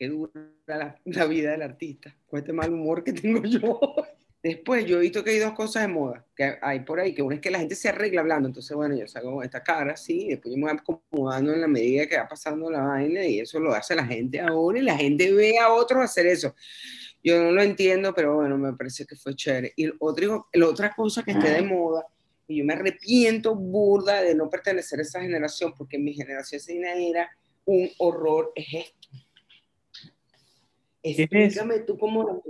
qué dura la, vida del artista, con este mal humor que tengo yo. Después yo he visto que hay dos cosas de moda que hay por ahí, que una es que la gente se arregla hablando, entonces bueno, yo salgo esta cara, sí, después yo me voy acomodando en la medida que va pasando la vaina y eso lo hace la gente ahora y la gente ve a otros hacer eso. Yo no lo entiendo, pero bueno, me parece que fue chévere. Y otro, la otra cosa que esté de moda, y yo me arrepiento burda de no pertenecer a esa generación, porque mi generación era un horror, es esto. Explícame tú cómo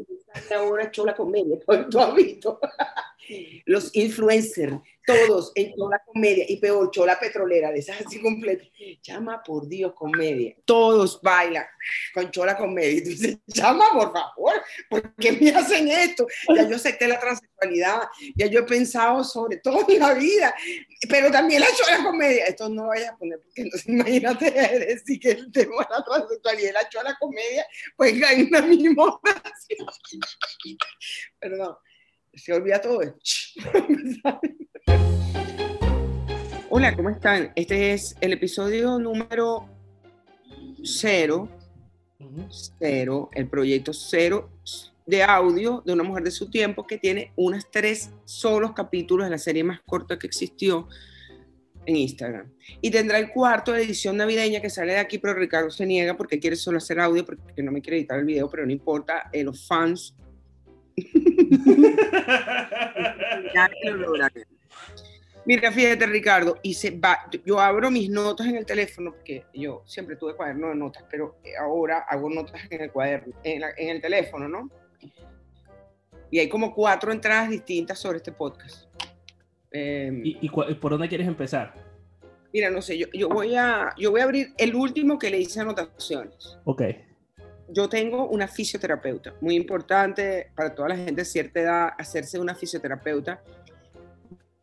ahora chola comedia, tú has visto. Los influencers, todos en chola comedia, y peor, chola petrolera, de esas así completas. Llama por Dios comedia. Todos bailan con chola comedia. Y tú dices, llama por favor, ¿por qué me hacen esto? Ya yo acepté la transexualidad, ya yo he pensado sobre todo en la vida, pero también la chola comedia. Esto no vaya a poner, porque no imagínate decir que el tema de la transexualidad y la chola comedia, pues en una misma Perdón, se olvida todo. Hola, ¿cómo están? Este es el episodio número cero, cero, el proyecto cero de audio de una mujer de su tiempo que tiene unas tres solos capítulos de la serie más corta que existió en Instagram. Y tendrá el cuarto de edición navideña que sale de aquí, pero Ricardo se niega porque quiere solo hacer audio, porque no me quiere editar el video, pero no importa, eh, los fans Mira, fíjate, Ricardo, y se va, yo abro mis notas en el teléfono, porque yo siempre tuve cuaderno de notas, pero ahora hago notas en el cuaderno, en, el teléfono, ¿no? Y hay como cuatro entradas distintas sobre este podcast. Em, ¿Y, por dónde quieres empezar? Mira, no sé, yo, yo, voy a, yo voy a abrir el último que le hice anotaciones. Ok yo tengo una fisioterapeuta, muy importante para toda la gente de cierta edad hacerse una fisioterapeuta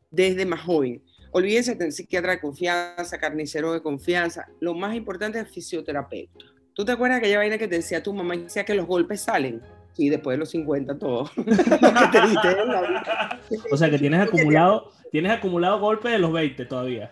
desde más joven. Olvídense de tener psiquiatra de confianza, carnicero de confianza. Lo más importante es fisioterapeuta. ¿Tú te acuerdas aquella vaina que te decía tu mamá, decía que los golpes salen? Sí, después de los 50 todo. o sea que tienes acumulado, tienes acumulado golpes de los 20 todavía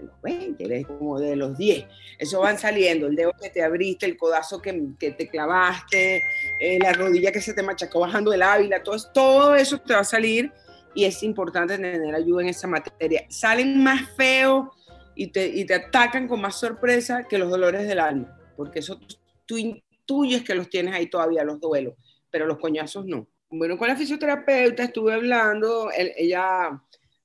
de los 20, como de los 10. Eso van saliendo, el dedo que te abriste, el codazo que, que te clavaste, eh, la rodilla que se te machacó bajando el ávila, todo, todo eso te va a salir y es importante tener ayuda en esa materia. Salen más feos y te, y te atacan con más sorpresa que los dolores del alma, porque eso tú intuyes que los tienes ahí todavía, los duelos, pero los coñazos no. Bueno, con la fisioterapeuta estuve hablando, ella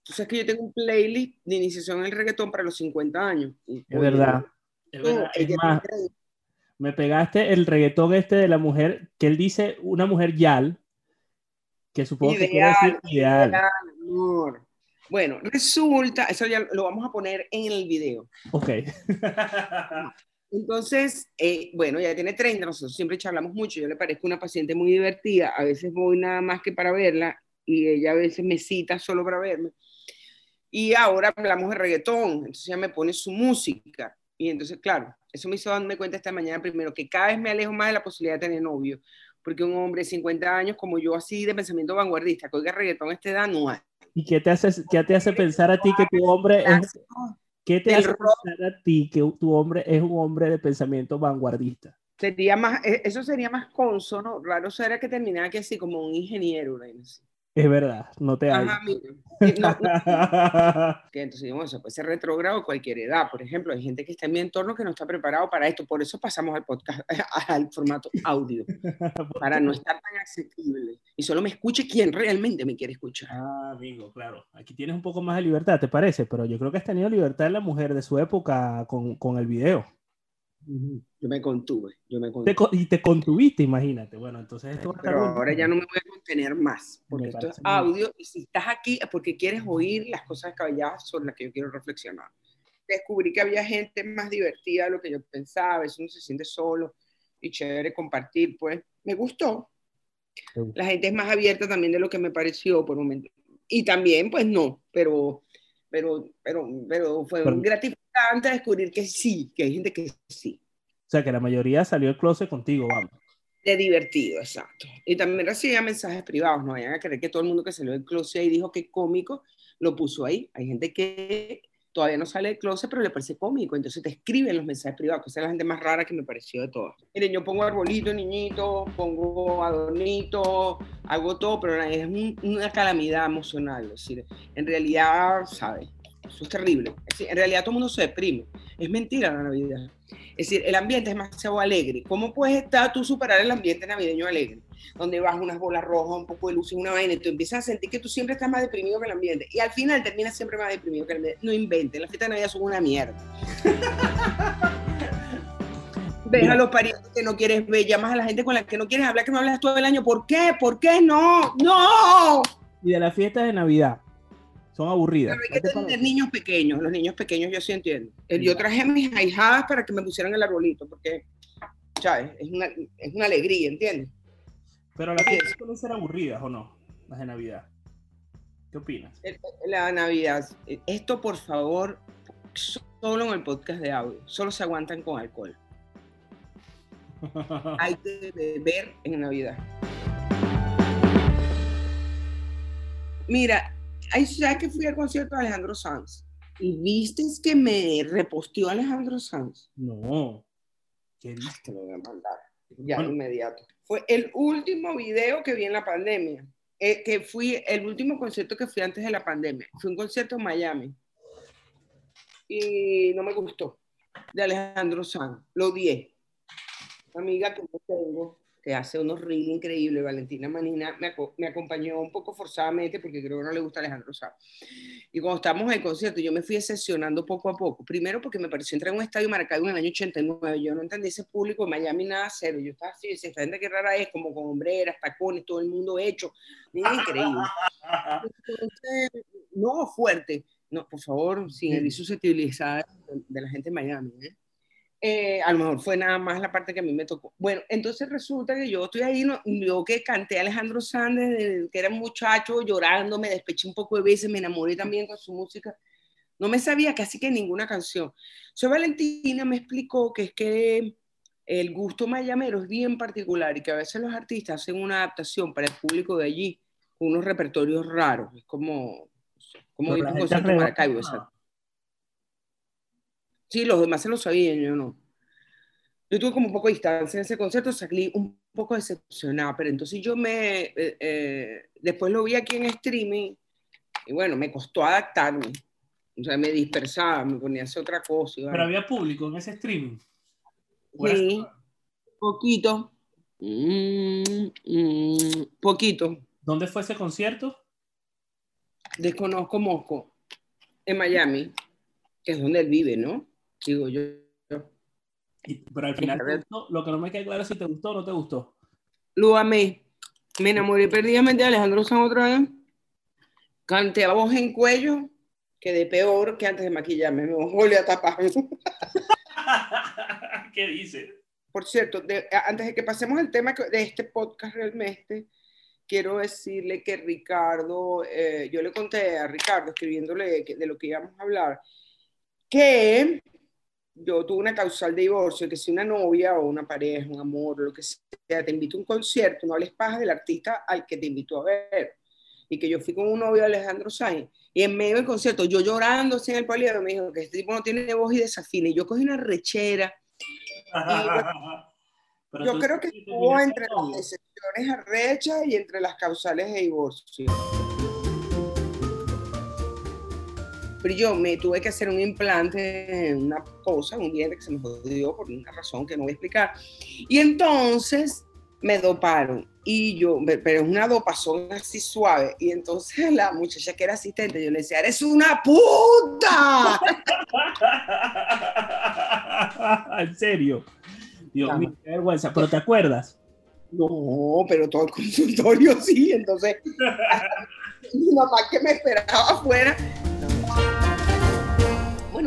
Tú sabes que yo tengo un playlist de iniciación en el reggaetón para los 50 años. es verdad. Es verdad. más, me pegaste el reggaetón este de la mujer, que él dice una mujer yal, que supongo que quiere decir ideal. amor. Bueno, resulta, eso ya lo vamos a poner en el video. Ok. Entonces, eh, bueno, ya tiene 30, nosotros siempre charlamos mucho, yo le parezco una paciente muy divertida, a veces voy nada más que para verla y ella a veces me cita solo para verme. Y ahora hablamos de reggaetón, entonces ella me pone su música. Y entonces, claro, eso me hizo darme cuenta esta mañana primero, que cada vez me alejo más de la posibilidad de tener novio, porque un hombre de 50 años como yo, así de pensamiento vanguardista, que oiga reggaetón a esta edad, no hay. ¿Y qué te hace, qué te hace pensar a ti que tu hombre es... ¿Qué te hace pensar a ti que tu hombre es un hombre de pensamiento vanguardista? Sería más, e, eso sería más consono, raro sería que terminara aquí así como un ingeniero, es verdad, no te hay. que entonces, digamos, eso puede ser retrógrado cualquier edad. Por ejemplo, hay gente que está en mi entorno que no está preparado para esto. Por eso pasamos al podcast, al formato audio, para no estar tan accesible. Y solo me escuche quien realmente me quiere escuchar. Ah, amigo, claro. Aquí tienes un poco más de libertad, ¿te parece? Pero yo creo que has tenido libertad en la mujer de su época con, con el video. Yo me contuve, yo me y te contuviste, imagínate. Bueno, entonces esto Pero ahora ya no me voy a contener más, porque esto es audio y si estás aquí es porque quieres oír las cosas cabelladas sobre las que yo quiero reflexionar. Descubrí que había gente más divertida de lo que yo pensaba, eso no se siente solo y chévere compartir, pues me gustó. La gente es más abierta también de lo que me pareció por un momento. Y también, pues no, pero, pero, pero, pero fue un gratificante de descubrir que sí, que hay gente que sí. O sea, que la mayoría salió del closet contigo, vamos. De divertido, exacto. Y también recibía mensajes privados, no vayan a creer que todo el mundo que salió del closet y dijo que cómico lo puso ahí. Hay gente que todavía no sale de closet, pero le parece cómico, entonces te escriben los mensajes privados, que es la gente más rara que me pareció de todas. Miren, yo pongo arbolito, niñito, pongo adornito, hago todo, pero es una calamidad emocional, es decir, en realidad, ¿sabes? Eso es terrible. en realidad todo el mundo se deprime. Es mentira la Navidad. Es decir, el ambiente es demasiado alegre. ¿Cómo puedes estar tú superar el ambiente navideño alegre? Donde vas unas bolas rojas, un poco de luz y una vaina, y tú empiezas a sentir que tú siempre estás más deprimido que el ambiente. Y al final terminas siempre más deprimido que el ambiente. No inventes, las fiestas de Navidad son una mierda. Ves a los parientes que no quieres ver, llamas a la gente con la que no quieres hablar, que no hablas todo el año. ¿Por qué? ¿Por qué no? ¡No! Y de las fiestas de Navidad, son aburridas. Pero hay que tener niños pequeños, los niños pequeños yo sí entiendo. Yo traje a mis ahijadas para que me pusieran el arbolito, porque, ¿sabes? Es una, es una alegría, ¿entiendes? Pero las fiestas pueden ser aburridas o no, las de Navidad. ¿Qué opinas? La Navidad, esto por favor, solo en el podcast de audio, solo se aguantan con alcohol. Hay que beber en Navidad. Mira, Ay, ya que fui al concierto de Alejandro Sanz y viste que me reposteó Alejandro Sanz. No. ¿Qué viste? Te lo voy a mandar. Ya de inmediato. Fue el último video que vi en la pandemia. Eh, que fui el último concierto que fui antes de la pandemia. Fue un concierto en Miami. Y no me gustó. De Alejandro Sanz. Lo odié. Amiga que no tengo que hace unos reels increíbles. Valentina Manina me, me, acompañó un poco forzadamente porque creo que no le gusta Alejandro Sanz. Y cuando estábamos en el concierto, yo me fui sesionando poco a poco. Primero porque me pareció entrar en un estadio Maracaibo en el año 89. Yo no entendí ese público en Miami nada cero. Yo estaba así, esa gente que rara es, como con hombreras, tacones, todo el mundo hecho. increíble. Entonces, no, fuerte. No, por favor, sin el susceptibilidad de la gente en Miami. ¿eh? Eh, a lo mejor fue nada más la parte que a mí me tocó. Bueno, entonces resulta que yo estoy ahí, no, yo que canté a Alejandro Sanz que era un muchacho llorando, me despeché un poco de veces, me enamoré también con su música. No me sabía casi que ninguna canción. Soy Valentina me explicó que es que el gusto mayamero es bien particular y que a veces los artistas hacen una adaptación para el público de allí con unos repertorios raros. Es como, como Maracaibo. Sí, los demás se lo sabían, yo no. Yo tuve como un poco de distancia en ese concierto, salí un poco decepcionada, pero entonces yo me, eh, eh, después lo vi aquí en streaming y bueno, me costó adaptarme. O sea, me dispersaba, me ponía a hacer otra cosa. Pero había público en ese streaming. Sí, poquito. Mm, mm, poquito. ¿Dónde fue ese concierto? Desconozco Mosco, en Miami, que es donde él vive, ¿no? Digo yo. pero al final, lo que no me queda claro es si te gustó o no te gustó. Lo amé. Me enamoré perdidamente de Alejandro Sanz otra vez. Canté a voz en cuello, quedé peor que antes de maquillarme. Me volví a tapar. ¿Qué dice? Por cierto, antes de que pasemos al tema de este podcast realmente, quiero decirle que Ricardo, eh, yo le conté a Ricardo, escribiéndole de lo que íbamos a hablar, que yo tuve una causal de divorcio, que si una novia o una pareja, un amor, lo que sea, te invito a un concierto, no hables paja del artista al que te invitó a ver. Y que yo fui con un novio de Alejandro Sainz, y en medio del concierto, yo llorando así en el palio, me dijo que este tipo no tiene voz y desafina. Y yo cogí una rechera. yo creo que estuvo entre las decepciones arrechas y entre las causales de divorcio. Pero yo me tuve que hacer un implante en una cosa, un diente que se me jodió por una razón que no voy a explicar. Y entonces me doparon. Y yo, pero es una dopazón así suave. Y entonces la muchacha que era asistente, yo le decía, eres una puta. en serio. Dios mío, qué vergüenza. Pero ¿te acuerdas? No, pero todo el consultorio sí. Entonces, mi mamá que me esperaba afuera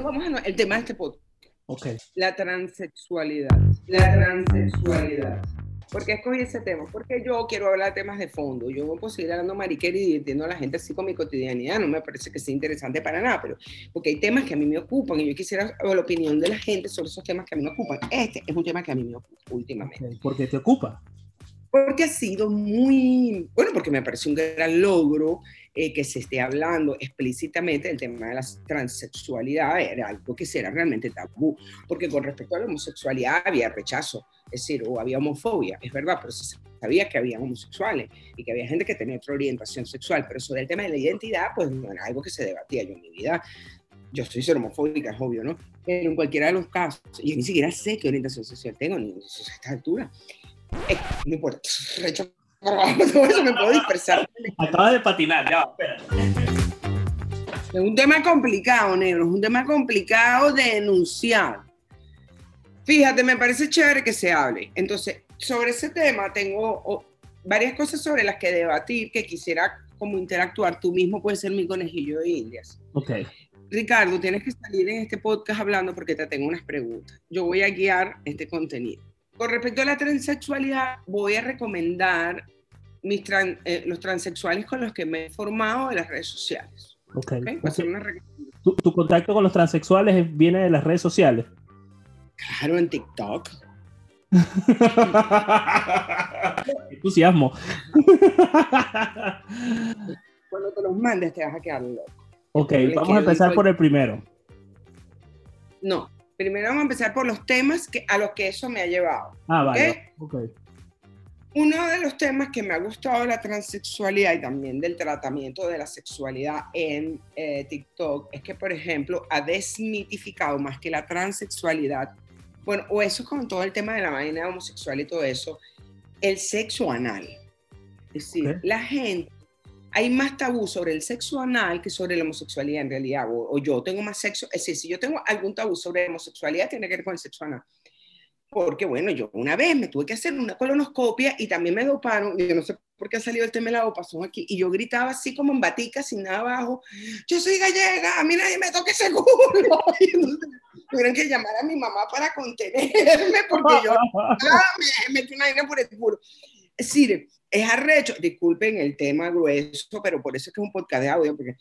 bueno, vamos al tema de este podcast. Okay. La transexualidad. La transexualidad. ¿Por qué escogí ese tema? Porque yo quiero hablar de temas de fondo. Yo puedo seguir hablando mariquera y divirtiendo a la gente así con mi cotidianidad. No me parece que sea interesante para nada, pero porque hay temas que a mí me ocupan y yo quisiera la opinión de la gente sobre esos temas que a mí me ocupan. Este es un tema que a mí me ocupa últimamente. ¿Por qué te ocupa? Porque ha sido muy, bueno, porque me parece un gran logro eh, que se esté hablando explícitamente del tema de la transexualidad era algo que será realmente tabú, porque con respecto a la homosexualidad había rechazo, es decir, o había homofobia, es verdad, pero se sabía que había homosexuales y que había gente que tenía otra orientación sexual, pero eso del tema de la identidad, pues no era algo que se debatía yo en mi vida. Yo soy ser homofóbica, es obvio, ¿no? Pero en cualquiera de los casos, yo ni siquiera sé qué orientación sexual tengo ni a esta altura. Eh, no importa, rechazo eso me puedo dispersar. Acaba de patinar, ya, Es un tema complicado, negro, es un tema complicado de enunciar. Fíjate, me parece chévere que se hable. Entonces, sobre ese tema tengo varias cosas sobre las que debatir que quisiera como interactuar. Tú mismo puedes ser mi conejillo de indias. Ok. Ricardo, tienes que salir en este podcast hablando porque te tengo unas preguntas. Yo voy a guiar este contenido. Con respecto a la transexualidad, voy a recomendar mis eh, los transexuales con los que me he formado en las redes sociales. Ok. ¿Tu, contacto con los transexuales viene de las redes sociales? Claro, en TikTok. Entusiasmo. Cuando te los mandes te vas a quedar loco. Ok, vamos a empezar por el primero. No, primero vamos a empezar por los temas que, a los que eso me ha llevado. Ah, vale. Okay. Uno de los temas que me ha gustado de la transexualidad y también del tratamiento de la sexualidad en eh, TikTok es que, por ejemplo, ha desmitificado más que la transexualidad, bueno, o eso con todo el tema de la vaina homosexual y todo eso, el sexo anal. Es decir, la gente hay más tabú sobre el sexo anal que sobre la homosexualidad en realidad, o, yo tengo más sexo, es decir, si yo tengo algún tabú sobre la homosexualidad, tiene que ver con el sexo anal. Porque, bueno, yo una vez me tuve que hacer una colonoscopia y también me doparon, y yo no sé por qué ha salido el tema de la dopación aquí, y yo gritaba así como en batica, sin nada abajo, yo soy gallega, a mí nadie me toque ese culo. tuvieron que llamar a mi mamá para contenerme, porque yo ah, me metí una aire por el culo. Es decir, es arrecho, disculpen el tema grueso, pero por eso es que es un podcast de audio, porque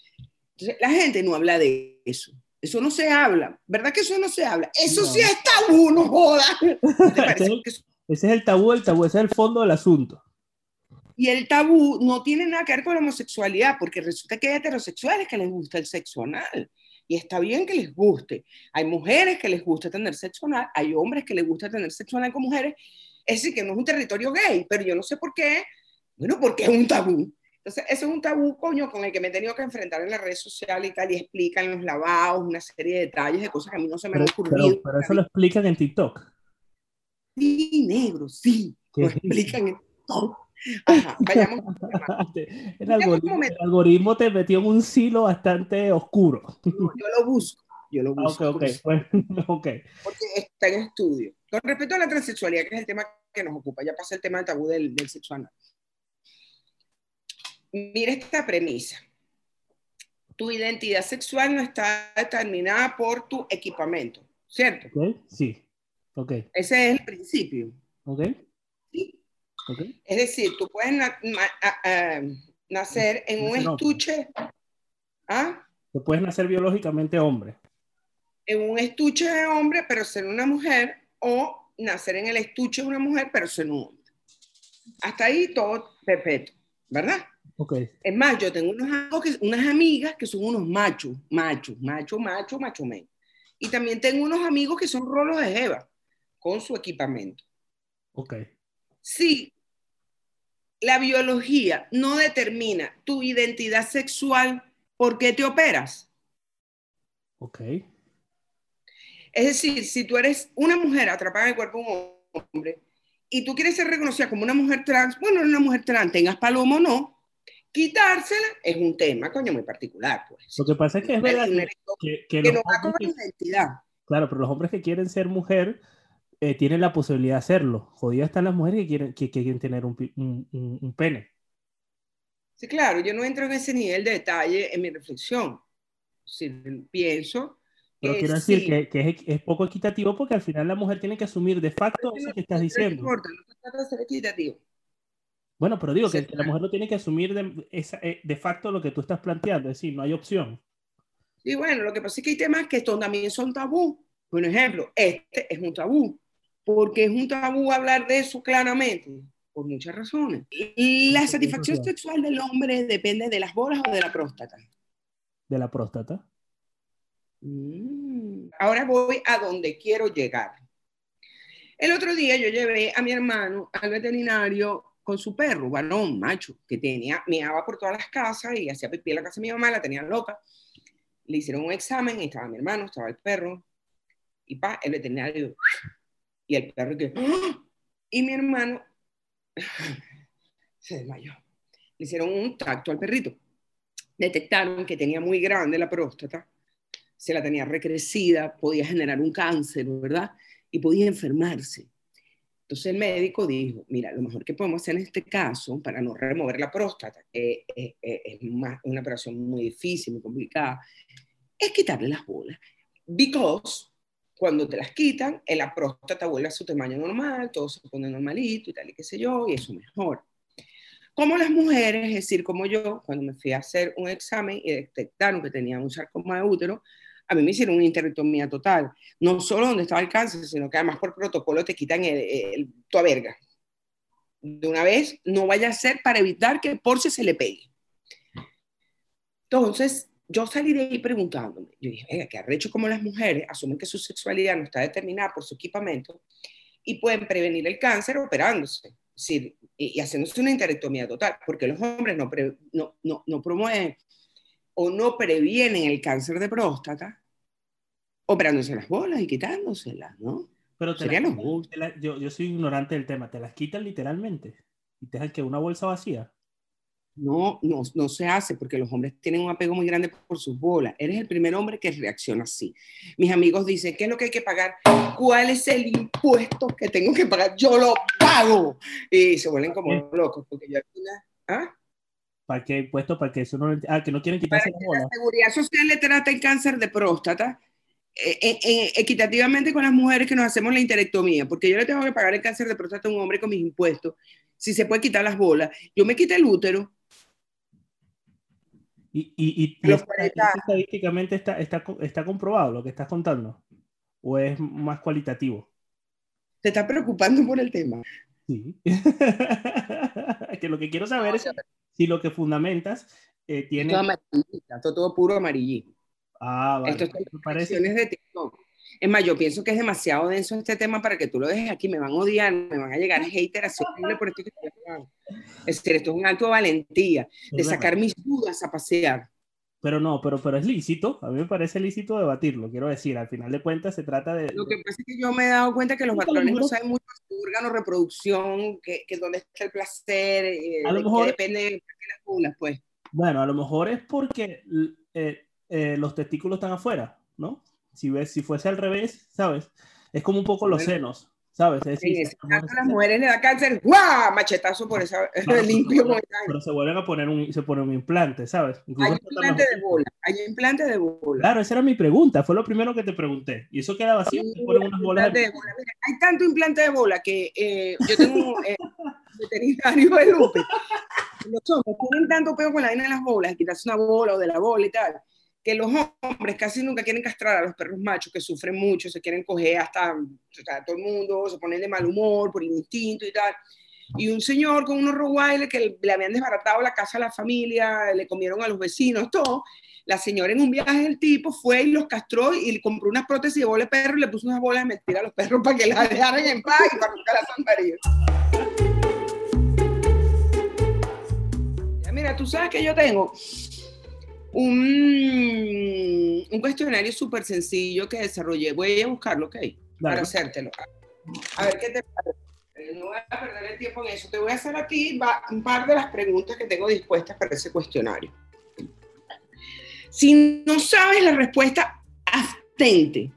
entonces, la gente no habla de eso. Eso no se habla, ¿verdad que eso no se habla? Eso sí es tabú, no joda. ese, es el tabú, el tabú, ese es el fondo del asunto. Y el tabú no tiene nada que ver con la homosexualidad, porque resulta que hay heterosexuales que les gusta el sexo anal. Y está bien que les guste. Hay mujeres que les gusta tener sexo anal, hay hombres que les gusta tener sexo anal con mujeres. Es decir, que no es un territorio gay, pero yo no sé por qué. Bueno, porque es un tabú. Entonces, eso es un tabú, coño, con el que me he tenido que enfrentar en las redes sociales y tal, y explican los lavados, una serie de detalles, de cosas que a mí no se me han ocurrido. Pero, eso lo explican en TikTok. Sí, negro, sí. Lo explican en TikTok. Ajá, vayamos. el, algoritmo, el, algoritmo, te metió en un silo bastante oscuro. yo lo busco. Yo lo busco. Ah, okay, okay. okay. Porque está en estudio. Con respecto a la transexualidad, que es el tema que nos ocupa, ya pasa el tema del tabú del, del sexo anal. Mira esta premisa. Tu identidad sexual no está determinada por tu equipamiento, ¿cierto? Sí. Okay. Ese es el principio. Okay. ¿Sí? Okay. Es decir, tú puedes nacer en un estuche. ¿Ah? Tú puedes nacer biológicamente hombre. En un estuche de hombre, pero ser una mujer, o nacer en el estuche de una mujer, pero ser un hombre. Hasta ahí todo perpetuo, ¿verdad? Es más, yo tengo unos, unas amigas que son unos machos, machos, macho, macho, macho men. Y también tengo unos amigos que son rolos de Jeva con su equipamiento. Ok. Si la biología no determina tu identidad sexual, ¿por qué te operas? Ok. Es decir, si tú eres una mujer atrapada en el cuerpo de un hombre y tú quieres ser reconocida como una mujer trans, bueno, una mujer trans, tengas palomo o no, Quitársela es un tema, coño, muy particular, pues. Lo que pasa es que es verdad que, no va con la identidad. Claro, pero los hombres que quieren ser mujer eh, tienen la posibilidad de hacerlo. Jodidas están las mujeres que quieren, que, quieren tener un, un, un, pene. Sí, claro, yo no entro en ese nivel de detalle en mi reflexión. Si pienso. Pero quiero decir que, que es, es, poco equitativo porque al final la mujer tiene que asumir de facto eso que estás diciendo. No importa, no se trata de ser equitativo. Bueno, pero digo que, la mujer no tiene que asumir de, eh, de, facto lo que tú estás planteando, es decir, no hay opción. Sí, bueno, lo que pasa es que hay temas que también son tabú. Por ejemplo, este es un tabú, porque es un tabú hablar de eso claramente. por muchas razones. La satisfacción sexual del hombre depende de las bolas o de la próstata. De la próstata. Mm. Ahora voy a donde quiero llegar. El otro día yo llevé a mi hermano al veterinario con su perro, varón, macho, que tenía, miaba por todas las casas y hacía pipí en la casa de mi mamá, la tenía loca. Le hicieron un examen estaba mi hermano, estaba el perro, y pa, el veterinario, y el perro que, ¡ah! y mi hermano se desmayó. Le hicieron un tacto al perrito. Detectaron que tenía muy grande la próstata, se la tenía recrecida, podía generar un cáncer, ¿verdad? Y podía enfermarse. Entonces el médico dijo, mira, lo mejor que podemos hacer en este caso, para no remover la próstata, que es, una operación muy difícil, muy complicada, es quitarle las bolas. Because cuando te las quitan, la próstata vuelve a su tamaño normal, todo se pone normalito y tal y qué sé yo, y eso mejor. Como las mujeres, es decir, como yo, cuando me fui a hacer un examen y detectaron que tenía un sarcoma de útero, a mí me hicieron una interectomía total. No solo donde estaba el cáncer, sino que además por protocolo te quitan el, tu verga. De una vez, no vaya a ser para evitar que por si se le pegue. Entonces, yo salí de ahí preguntándome, yo dije, venga, que arrecho como las mujeres asumen que su sexualidad no está determinada por su equipamiento y pueden prevenir el cáncer operándose, es y, haciéndose una interectomía total, porque los hombres no, no, no, no promueven o no previenen el cáncer de próstata operándose las bolas y quitándoselas, ¿no? Pero te yo, yo, soy ignorante del tema, ¿te las quitan literalmente? ¿Y te dejan que una bolsa vacía? No, no, no se hace porque los hombres tienen un apego muy grande por sus bolas. Eres el primer hombre que reacciona así. Mis amigos dicen, ¿qué es lo que hay que pagar? ¿Cuál es el impuesto que tengo que pagar? Yo lo pago. Y se vuelven como locos porque yo ¿ah? ¿Para qué impuesto? Para que eso no, ah, que no quieren quitarse la bola. La seguridad social le trata el cáncer de próstata eh, eh, eh, equitativamente con las mujeres que nos hacemos la interectomía, porque yo le tengo que pagar el cáncer de próstata a un hombre con mis impuestos, si se puede quitar las bolas. Yo me quité el útero. ¿Y, y, y estadísticamente está, está, está comprobado lo que estás contando? ¿O es más cualitativo? ¿Te está preocupando por el tema? Sí. que lo que quiero saber es si lo que fundamentas eh, tiene... Todo amarillista, todo, puro amarillito. Ah, vale. Esto es de TikTok. Es más, yo pienso que es demasiado denso este tema para que tú lo dejes aquí. Me van a odiar, me van a llegar haters por esto que Es decir, esto es un acto de valentía, de sacar mis dudas a pasear. Pero no, pero, pero es lícito. A mí me parece lícito debatirlo. Quiero decir, al final de cuentas se trata de. Lo que pasa es que yo me he dado cuenta que los patrones no saben mucho de su órgano reproducción, que, que dónde está el placer, eh, a lo mejor, depende de las culas, pues. Bueno, a lo mejor es porque eh, eh, los testículos están afuera, ¿no? Si ves, si fuese al revés, ¿sabes? Es como un poco los senos. ¿Sabes? Es decir, a las mujeres le da cáncer, ¡guau! Machetazo por esa limpio. Pero, se vuelven a poner un, se pone un implante, ¿sabes? hay implante de bola, hay implante de bola. Claro, esa era mi pregunta, fue lo primero que te pregunté. Y eso queda vacío, ponen unas bolas de... bola. hay tanto implante de bola que eh, yo tengo eh, veterinario de Lupe. Los hombres tienen tanto pego con la vaina de las bolas, quitarse una bola o de la bola y tal que los hombres casi nunca quieren castrar a los perros machos que sufren mucho, se quieren coger hasta todo el mundo, se ponen de mal humor por instinto y tal. Y un señor con unos rottweiler que le habían desbaratado la casa a la familia, le comieron a los vecinos, todo. La señora en un viaje del tipo fue y los castró y le compró unas prótesis de bola de perro y le puso unas bolas de mentira a los perros para que las dejaran en paz y para nunca las Mira, tú sabes que yo tengo un, un cuestionario súper sencillo que desarrollé. Voy a buscarlo, ¿ok? Para hacértelo. A ver qué te parece. No voy a perder el tiempo en eso. Te voy a hacer aquí un par de las preguntas que tengo dispuestas para ese cuestionario. Si no sabes la respuesta, abstente.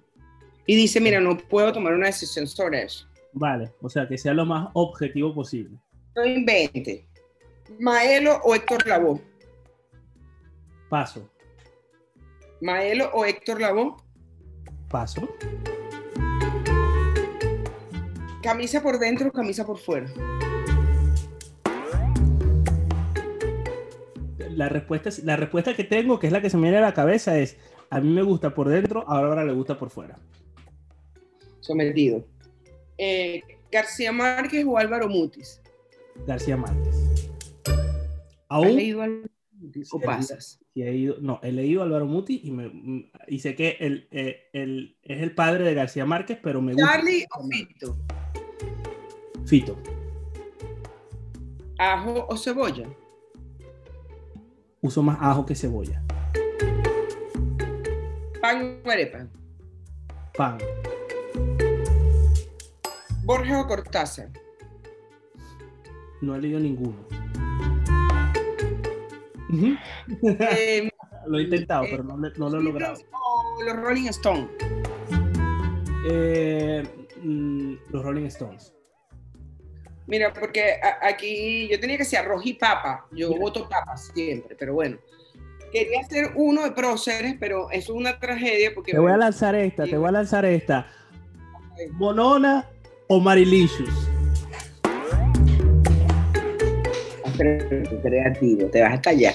Y dice, mira, no puedo tomar una decisión sobre eso. Vale, o sea, que sea lo más objetivo posible. No invente. Maelo o Héctor Lavoe. Paso. Maelo o Héctor Lavoe. Paso. Camisa por dentro o camisa por fuera. La respuesta, la respuesta que tengo, que es la que se me viene a la cabeza, es: a mí me gusta por dentro, ahora le gusta por fuera. Sometido. Eh, García Márquez o Álvaro Mutis. García Márquez. ¿Has o pasas? he ido, no, he leído Álvaro Muti y, me, y sé que él, eh, es el padre de García Márquez, pero me gusta. ¿Charlie o Fito? Fito. ¿Ajo o cebolla? Uso más ajo que cebolla. ¿Pan o arepa? Pan. ¿Borges o Cortázar? No he leído ninguno. Em, lo he intentado, pero no, lo he logrado. ¿O los Rolling Stones? Eh, mm, los Rolling Stones. Mira, porque aquí yo tenía que ser arroz y papa. Yo voto papa siempre, pero bueno. Quería hacer uno de próceres, pero eso es una tragedia porque... Te voy a lanzar esta, te voy a lanzar esta. Monona o Marilicious. Creativo, te vas a callar.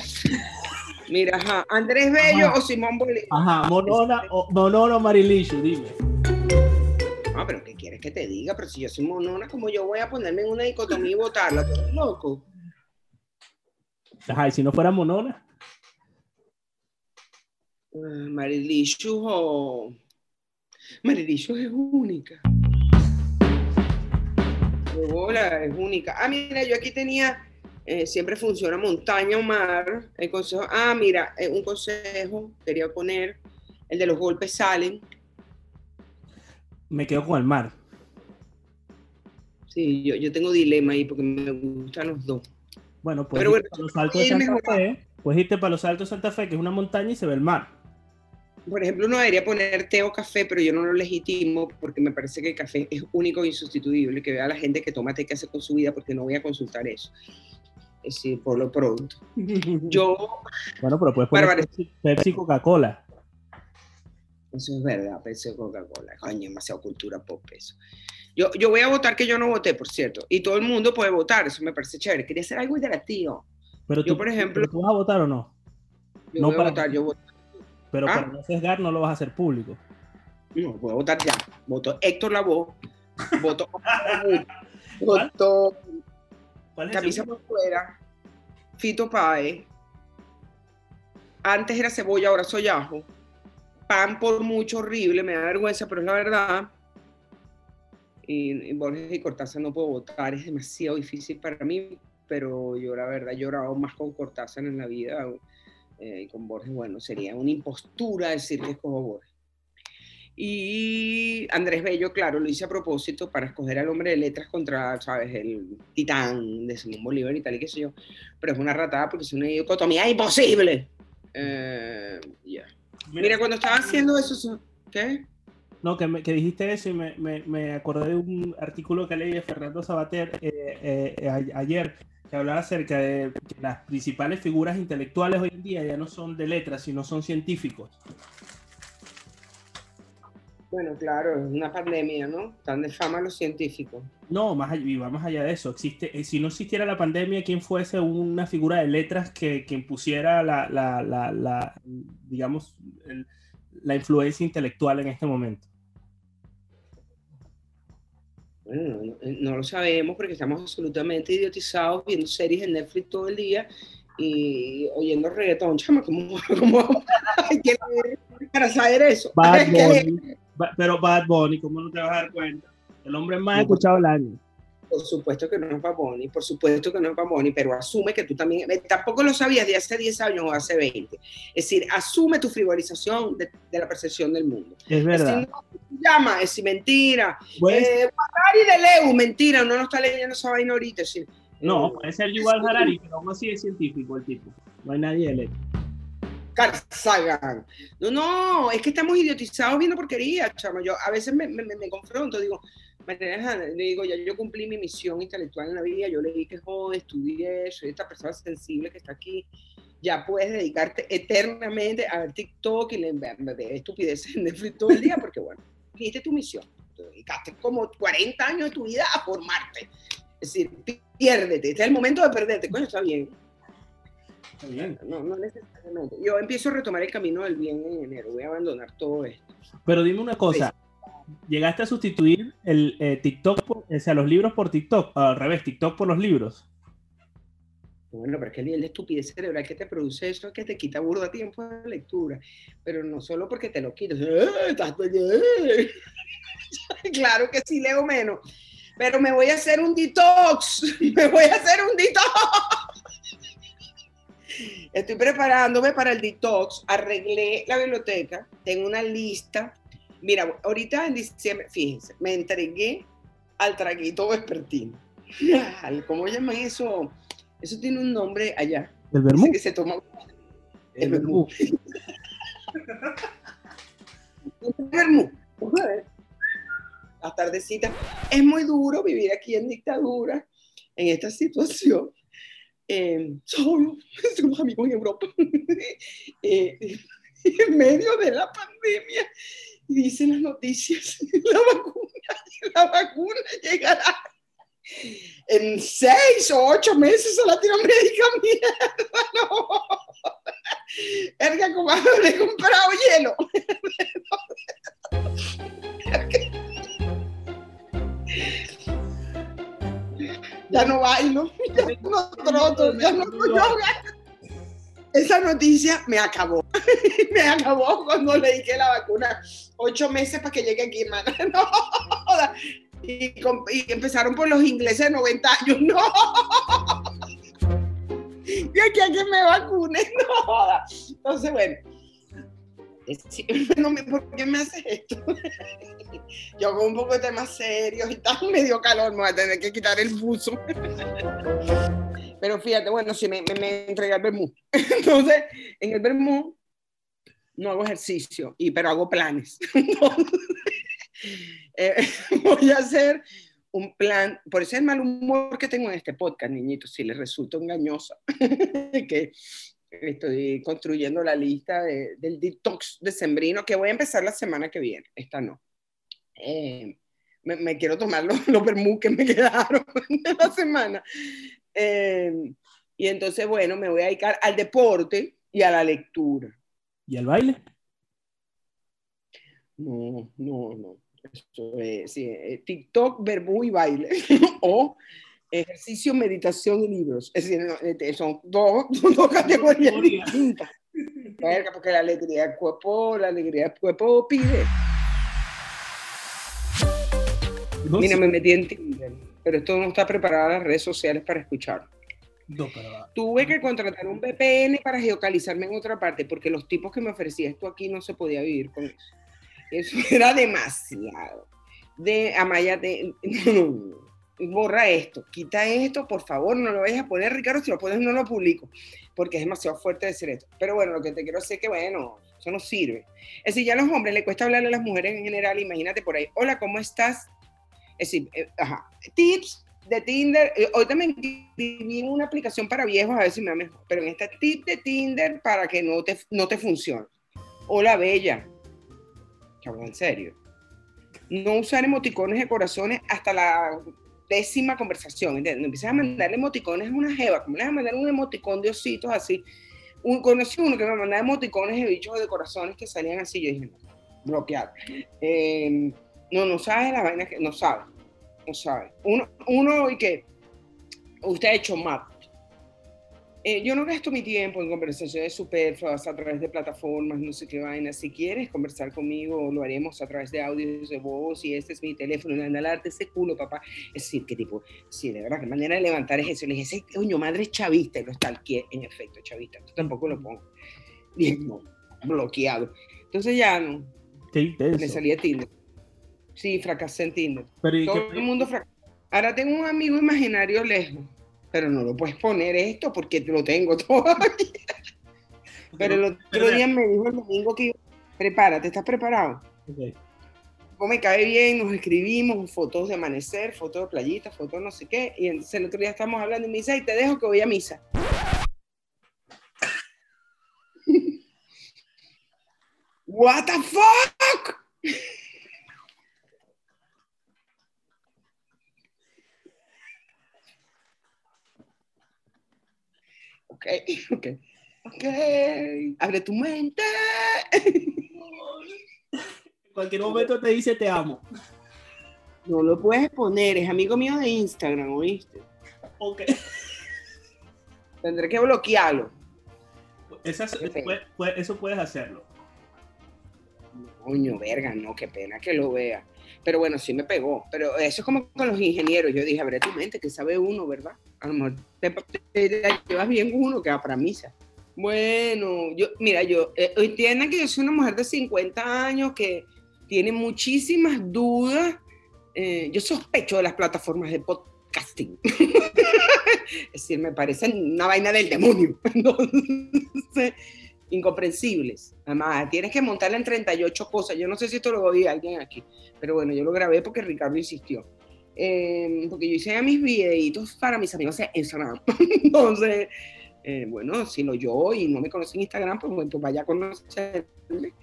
Mira, ajá, Andrés Bello o Simón Bolívar. Ajá, Monona o, Monona o Marilicious, dime. Ah, pero ¿qué quieres que te diga? Pero si yo soy monona, como yo voy a ponerme en una dicotomía y votarla? ¿Tú eres loco? Ajá, y si no fuera monona. Uh, Marilicious o... Marilicious es única. Hola, es única. Ah, mira, yo aquí tenía eh, siempre funciona montaña o mar. El consejo, ah, mira, eh, un consejo quería poner, el de los golpes salen. Me quedo con el mar. Sí, yo, yo tengo dilema ahí porque me gustan los dos. Bueno, pues para los altos de Santa Fe, pues irte para los altos de Santa Fe, que es una montaña y se ve el mar. Por ejemplo, uno debería poner té o café, pero yo no lo legitimo porque me parece que el café es único e insustituible. Que vea a la gente que toma té que hace con su vida porque no voy a consultar eso sí, por lo pronto. Yo. Bueno, pero puedes poner Pepsi, Coca-Cola. Eso es verdad, Pepsi Coca-Cola. Coño, demasiado cultura pop eso. Yo, yo voy a votar que yo no voté, por cierto. Y todo el mundo puede votar, eso me parece chévere. Quería hacer algo interactivo. Pero yo, por ejemplo. ¿Tú vas a votar o no? Yo no voy a votar, yo voto. Pero ¿Ah? para no sesgar no lo vas a hacer público. No, voy a votar ya. Voto Héctor Lavoe. Voto. voto camisa por fuera, Fito Pae, antes era cebolla, ahora soy ajo, pan por mucho horrible, me da vergüenza, pero es la verdad. Y, Borges y Cortázar no puedo votar, es demasiado difícil para mí, pero yo la verdad he llorado más con Cortázar en la vida eh, y con Borges, bueno, sería una impostura decir que escojo Borges. Y Andrés Bello, claro, lo hice a propósito para escoger al hombre de letras contra, ¿sabes?, el titán de Simón Bolívar y tal y qué sé yo. Pero es una ratada porque es una dicotomía imposible. Eh, Mira, cuando estaba haciendo eso, ¿qué? No, que, que dijiste eso y me, me, me, acordé de un artículo que leí de Fernando Sabater eh, eh, ayer que hablaba acerca de que las principales figuras intelectuales hoy en día ya no son de letras, sino son científicos. Bueno, claro, es una pandemia, ¿no? Están de fama los científicos. No, más allá, y más allá de eso. Existe, eh, si no existiera la pandemia, ¿quién fuese una figura de letras que, que impusiera la, la, la, digamos, la influencia intelectual en este momento? Bueno, no, lo sabemos porque estamos absolutamente idiotizados viendo series en Netflix todo el día y oyendo reggaetón. Chama, ¿cómo, cómo hay que para saber eso? pero Bad Bunny, ¿cómo no te vas a dar cuenta? El hombre más escuchado del año. Por supuesto que no es Bad Bunny, por supuesto que no es Bad Bunny, pero asume que tú también, eh, tampoco lo sabías de hace 10 años o hace 20. Es decir, asume tu frivolización de, la percepción del mundo. Es verdad. Es llama, es mentira. Pues, eh, de Leu, mentira, uno no está leyendo esa vaina ahorita. no, puede ser igual Harari, pero aún así es científico el tipo. No hay nadie de Leu. Carl No, no, es que estamos idiotizados viendo porquería, chamo. Yo a veces me, confronto, digo, le digo, ya yo cumplí mi misión intelectual en la vida, yo leí que joder, estudié, soy esta persona sensible que está aquí, ya puedes dedicarte eternamente a ver TikTok y le de estupideces en Netflix todo el día, porque bueno, hiciste tu misión, te dedicaste como 40 años de tu vida a formarte. Es decir, piérdete, este es el momento de perderte, coño, está bien no, no necesariamente. Yo empiezo a retomar el camino del bien en enero. Voy a abandonar todo esto. Pero dime una cosa. ¿Llegaste a sustituir el eh, TikTok, o sea, los libros por TikTok? Al revés, TikTok por los libros. Bueno, pero es que el nivel de estupidez cerebral que te produce eso es que te quita burda tiempo de lectura. Pero no solo porque te lo quitas. claro que sí leo menos. Pero me voy a hacer un detox. Me voy a hacer un detox. Estoy preparándome para el detox. Arreglé la biblioteca. Tengo una lista. Mira, ahorita en diciembre, fíjense, me entregué al traguito vespertino. ¿Cómo llaman eso? Eso tiene un nombre allá. ¿El vermú? Que se toma. El, vermú. el vermú. Las tardecitas. Es muy duro vivir aquí en dictadura, en esta situación. Eh, solo, somos amigos en Europa, eh, en medio de la pandemia, dicen las noticias, la vacuna, la vacuna llegará en seis o ocho meses a Latinoamérica, mierda, no. Erga, como le he comprado hielo. Ya no bailo, ya no troto, ya no yoga. Esa noticia me acabó. me acabó cuando le dije la vacuna. Ocho meses para que llegue aquí, hermana. No, y, empezaron por los ingleses de 90 años. No. Y aquí a que me vacunen. No. Entonces, bueno. ¿Por qué me haces esto? Yo con un poco de temas serios y tal, medio calor, me voy a tener que quitar el buzo. Pero fíjate, bueno, si me, me, me entregué el Bermú. Entonces, en el Bermú no hago ejercicio, y, pero hago planes. Eh, voy a hacer un plan, por ese mal humor que tengo en este podcast, niñitos, si les resulta engañosa, que estoy construyendo la lista del detox de sembrino, que voy a empezar la semana que viene, esta no. Eh, me, quiero tomar los, los que me quedaron de la semana. Eh, y entonces, bueno, me voy a dedicar al deporte y a la lectura. ¿Y al baile? No, no, no. sí, eh, TikTok, verbú y baile. o ejercicio, meditación y libros. Es decir, este, son dos, dos categorías distintas. Porque la alegría del cuerpo, la alegría del cuerpo pide. Mira, me metí en Tinder, pero esto no está preparada las redes sociales para escuchar. Tuve que contratar un VPN para geocalizarme en otra parte, porque los tipos que me ofrecía esto aquí no se podía vivir con eso. Eso era demasiado. De Amaya, de, borra esto, quita esto, por favor, no lo vayas a poner, Ricardo, si lo pones no lo publico, porque es demasiado fuerte decir esto. Pero bueno, lo que te quiero decir es que, bueno, eso no sirve. Es decir, ya a los hombres le cuesta hablarle a las mujeres en general, imagínate por ahí, hola, ¿cómo estás? Es decir, eh, ajá, tips de Tinder, eh, hoy también en una aplicación para viejos, a ver si me da mejor, pero en este tip de Tinder para que no te, no te funcione. Hola, bella. Chaval, en serio. No usar emoticones de corazones hasta la décima conversación, ¿entiendes? No empiezas a mandarle emoticones a una jeva, ¿cómo le vas a mandar un emoticón de ositos así? Conocí uno que me mandaba emoticones de bichos de corazones que salían así, yo dije, no, bloqueado. Eh, no, no sabes la vaina que, no sabe, no sabe. Uno, uno y que usted ha hecho map. Eh, yo no gasto mi tiempo en conversaciones superfluas a través de plataformas, no sé qué vaina. Si quieres conversar conmigo, lo haremos a través de audios de voz y este es mi teléfono, y arte ese culo, papá. Es decir, que tipo, sí, de verdad, qué manera de levantar es eso. Le dije, ese coño, madre es chavista, y lo está en efecto, chavista. Yo tampoco lo pongo. Bien, no, bloqueado. Entonces ya no. Qué Me salí de Tinder. Sí, fracasé en Tinder. Todo el mundo fracasó. Ahora tengo un amigo imaginario lejos, pero no lo puedes poner esto porque lo tengo todavía. Pero el otro día me dijo el domingo que prepárate, ¿estás preparado? Okay. me cae bien, nos escribimos fotos de amanecer, fotos de playita, fotos no sé qué, y entonces el otro día estamos hablando en misa y te dejo que voy a misa. What the fuck? Ok, ok, ok, abre tu mente. En cualquier momento te dice te amo. No lo puedes poner, es amigo mío de Instagram, ¿oíste? Ok. Tendré que bloquearlo. eso puedes hacerlo. Coño, verga, no, qué pena que lo vea. Pero bueno, sí me pegó. Pero eso es como con los ingenieros. Yo dije, abre tu mente, que sabe uno, ¿verdad? A lo mejor te, llevas bien uno que va para misa. Bueno, yo, mira, yo, eh, hoy que yo soy una mujer de 50 años que tiene muchísimas dudas. Eh, yo sospecho de las plataformas de podcasting. es decir, me parecen una vaina del demonio. Entonces, incomprensibles. Además, tienes que montarla en 38 cosas. Yo no sé si esto lo oí alguien aquí, pero bueno, yo lo grabé porque Ricardo insistió. Eh, porque yo hice mis videitos para mis amigos en Instagram. Entonces, eh, bueno, si lo yo y no me conocen en Instagram, pues bueno, vaya a conocerme.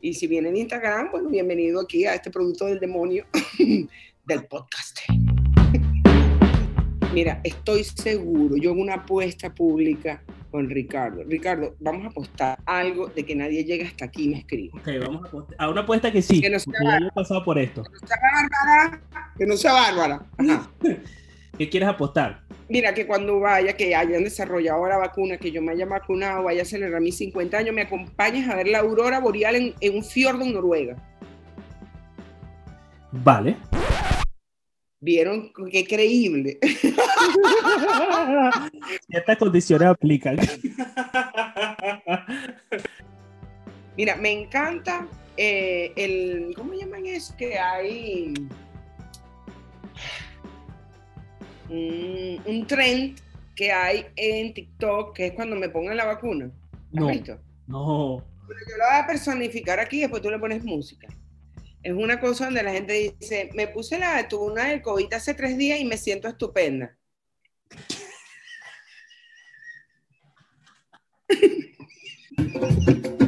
Y si vienen en Instagram, bueno, bienvenido aquí a este producto del demonio del podcast. Mira, estoy seguro, yo hago una apuesta pública con Ricardo. Ricardo, vamos a apostar algo de que nadie llegue hasta aquí y me escriba. Ok, vamos a apostar. A una apuesta que sí. Que no sea bárbara. pasado por esto. Que no sea bárbara. Que no sea bárbara. Ajá. ¿Qué quieres apostar? Mira, que cuando vaya, que hayan desarrollado la vacuna, que yo me haya vacunado, vaya a celebrar mis 50 años, me acompañes a ver la aurora boreal en, en un fiordo en Noruega. Vale. ¿Vieron qué creíble? Estas condiciones aplican. Mira, me encanta eh, el, ¿cómo llaman eso? Que hay un, un, trend que hay en TikTok, que es cuando me pongan la vacuna. ¿Has no, visto? No. Pero yo lo voy a personificar aquí y después tú le pones música es una cosa donde la gente dice, me puse la vacuna del COVID hace tres días y me siento estupenda.